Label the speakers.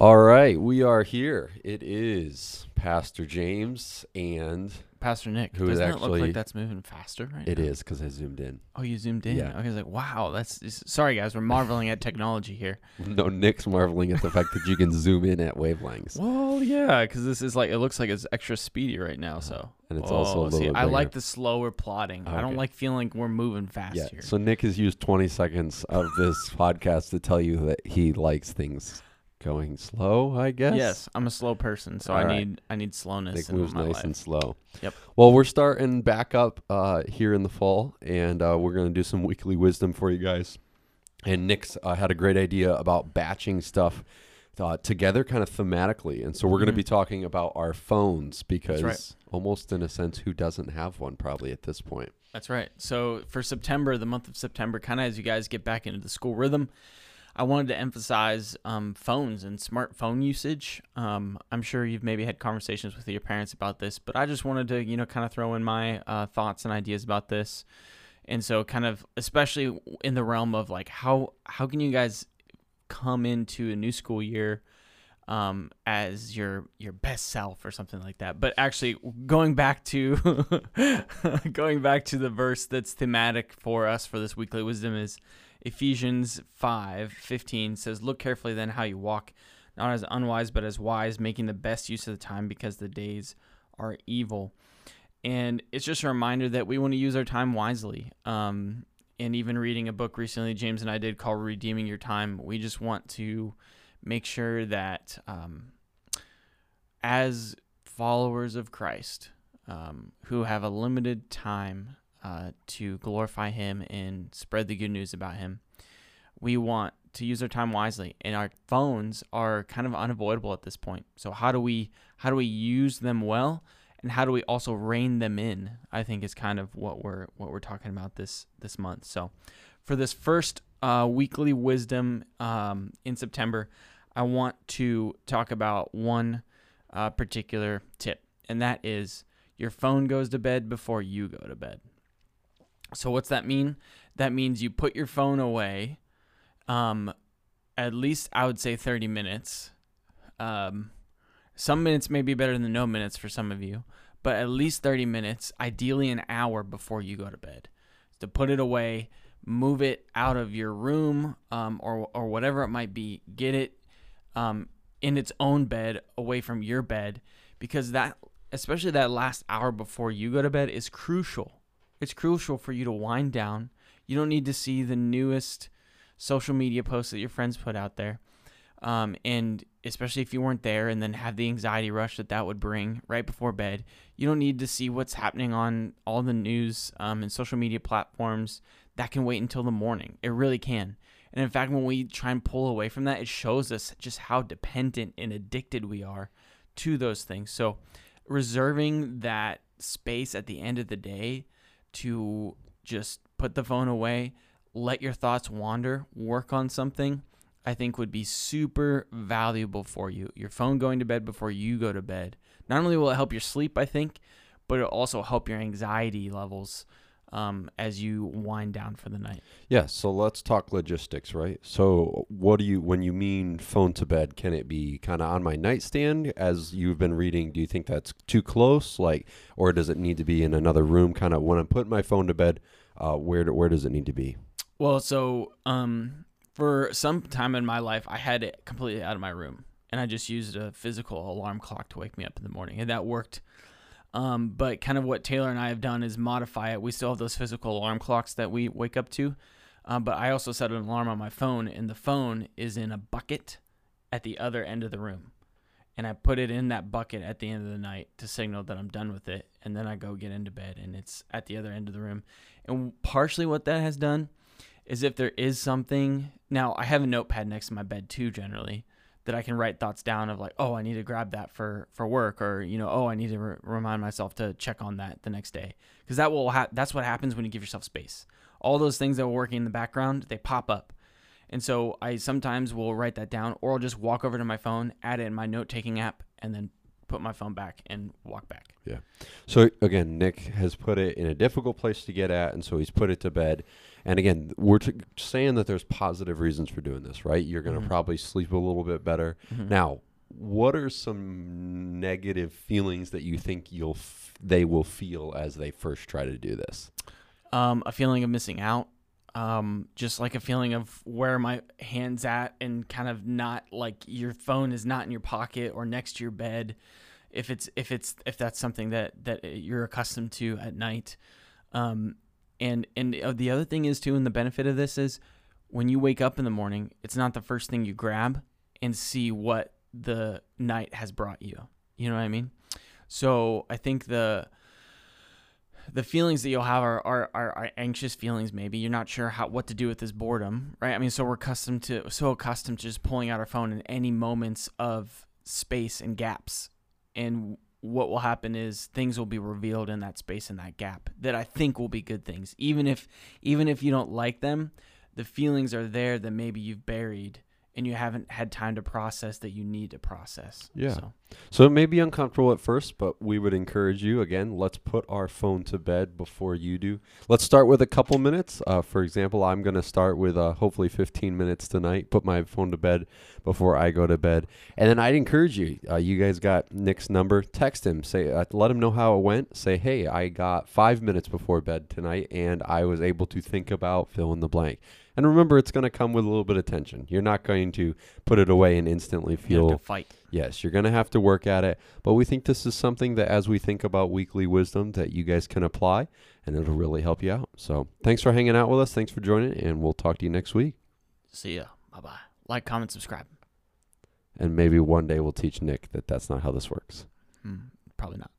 Speaker 1: All right, we are here. It is Pastor James, and
Speaker 2: Pastor Nick.
Speaker 1: Who is
Speaker 2: Doesn't it look
Speaker 1: actually-
Speaker 2: like that's moving faster right
Speaker 1: it
Speaker 2: now?
Speaker 1: is because I zoomed in.
Speaker 2: Oh, you zoomed in.
Speaker 1: Yeah.
Speaker 2: Okay, I was like, wow, that's sorry guys, we're marveling at technology here.
Speaker 1: No, Nick's marveling at the fact that you can zoom in at wavelengths,
Speaker 2: Well, yeah, because this is like it looks like it's extra speedy right now. Uh-huh. So
Speaker 1: and it's also a
Speaker 2: Oh,
Speaker 1: little
Speaker 2: see, I like the slower plotting. I don't
Speaker 1: Okay.
Speaker 2: like feeling like we're moving fast
Speaker 1: Yeah.
Speaker 2: here.
Speaker 1: So Nick has used 20 seconds of this podcast to tell you that he likes things going slow. I guess.
Speaker 2: Yes, I'm a slow person, so I
Speaker 1: All right.
Speaker 2: need I need slowness
Speaker 1: Nick moves nice
Speaker 2: life.
Speaker 1: and slow.
Speaker 2: Yep.
Speaker 1: Well, we're starting back up uh, here in the fall, and uh, we're going to do some weekly wisdom for you guys. And Nick's uh, had a great idea about batching stuff uh, together, kind of thematically. And so we're going to
Speaker 2: Mhm.
Speaker 1: be talking about our phones because,
Speaker 2: right.
Speaker 1: almost in a sense, who doesn't have one probably at this point?
Speaker 2: That's right. So for September, the month of September, kind of as you guys get back into the school rhythm, I wanted to emphasize um, phones and smartphone usage. Um, I'm sure you've maybe had conversations with your parents about this, but I just wanted to, you know, kind of throw in my uh, thoughts and ideas about this. And so, kind of, especially in the realm of like, how how can you guys come into a new school year um, as your your best self or something like that. But actually, going back to going back to the verse that's thematic for us for this weekly wisdom is Ephesians five fifteen says, "Look carefully then how you walk, not as unwise but as wise, making the best use of the time because the days are evil." And it's just a reminder that we want to use our time wisely. Um, and even reading a book recently, James and I did called "Redeeming Your Time." We just want to make sure that um, as followers of Christ um, who have a limited time uh, to glorify Him and spread the good news about Him, we want to use our time wisely. And our phones are kind of unavoidable at this point. So how do we how do we use them well? And how do we also rein them in? I think is kind of what we're what we're talking about this this month. So, for this first uh, weekly wisdom um, in September, I want to talk about one uh, particular tip, and that is your phone goes to bed before you go to bed. So, what's that mean? That means you put your phone away, um, at least I would say 30 minutes. Um, some minutes may be better than no minutes for some of you, but at least 30 minutes, ideally an hour before you go to bed. To put it away, move it out of your room um, or, or whatever it might be. Get it um, in its own bed away from your bed because that, especially that last hour before you go to bed, is crucial. It's crucial for you to wind down. You don't need to see the newest social media posts that your friends put out there. Um, and especially if you weren't there and then have the anxiety rush that that would bring right before bed, you don't need to see what's happening on all the news um, and social media platforms. That can wait until the morning. It really can. And in fact, when we try and pull away from that, it shows us just how dependent and addicted we are to those things. So, reserving that space at the end of the day to just put the phone away, let your thoughts wander, work on something, I think would be super valuable for you. Your phone going to bed before you go to bed. Not only will it help your sleep, I think, but it'll also help your anxiety levels um, as you wind down for the night.
Speaker 1: Yeah, so let's talk logistics, right? So, what do you when you mean phone to bed? Can it be kind of on my nightstand as you've been reading? Do you think that's too close, like, or does it need to be in another room? Kind of when I'm putting my phone to bed, uh, where do, where does it need to be?
Speaker 2: Well, so um, for some time in my life, I had it completely out of my room, and I just used a physical alarm clock to wake me up in the morning, and that worked. Um, but kind of what Taylor and I have done is modify it. We still have those physical alarm clocks that we wake up to, um, but I also set an alarm on my phone, and the phone is in a bucket at the other end of the room. And I put it in that bucket at the end of the night to signal that I'm done with it. And then I go get into bed, and it's at the other end of the room. And partially what that has done is if there is something now i have a notepad next to my bed too generally that i can write thoughts down of like oh i need to grab that for for work or you know oh i need to re- remind myself to check on that the next day. Because that will ha- that's what happens when you give yourself space. All those things that were working in the background they pop up. And so i sometimes will write that down or i'll just walk over to my phone add it in my note taking app and then put my phone back, and walk back. Yeah.
Speaker 1: So again, Nick has put it in a difficult place to get at, and so he's put it to bed. And again, we're t- saying that there's positive reasons for doing this, right? You're going to
Speaker 2: Mhm.
Speaker 1: probably sleep a little bit better.
Speaker 2: Mhm.
Speaker 1: Now, what are some negative feelings that you think you'll f- they will feel as they first try to do this?
Speaker 2: um, a feeling of missing out, um, just like a feeling of where my hands at, and kind of not like your phone is not in your pocket or next to your bed. If it's if it's if that's something that that you're accustomed to at night, um, and and uh, the other thing is too, and the benefit of this is when you wake up in the morning, it's not the first thing you grab and see what the night has brought you. You know what I mean? So I think the the feelings that you'll have are, are, are, are anxious feelings maybe. You're not sure how what to do with this boredom right? I mean so we're accustomed to so accustomed to just pulling out our phone in any moments of space and gaps. And what will happen is things will be revealed in that space and that gap that i think will be good things. Even if even if you don't like them the feelings are there that maybe you've buried and you haven't had time to process that you need to process
Speaker 1: Yeah.
Speaker 2: so,
Speaker 1: So it may be uncomfortable at first, but we would encourage you again. Let's put our phone to bed before you do. Let's start with a couple minutes. Uh, for example, I'm going to start with uh, hopefully 15 minutes tonight. Put my phone to bed before I go to bed, and then I'd encourage you. Uh, you guys got Nick's number. Text him. Say, uh, let him know how it went. Say, hey, I got five minutes before bed tonight, and I was able to think about fill in the blank. And remember, it's going to come with a little bit of tension. You're not going to put it away and instantly
Speaker 2: you have
Speaker 1: feel
Speaker 2: to fight
Speaker 1: Yes, you're going to have to work at it, but we think this is something that as we think about weekly wisdom that you guys can apply and it'll really help you out. So, thanks for hanging out with us. Thanks for joining and we'll talk to you next week.
Speaker 2: see ya bye-bye like comment subscribe
Speaker 1: And maybe one day we'll teach Nick that that's not how this works.
Speaker 2: Hmm, probably not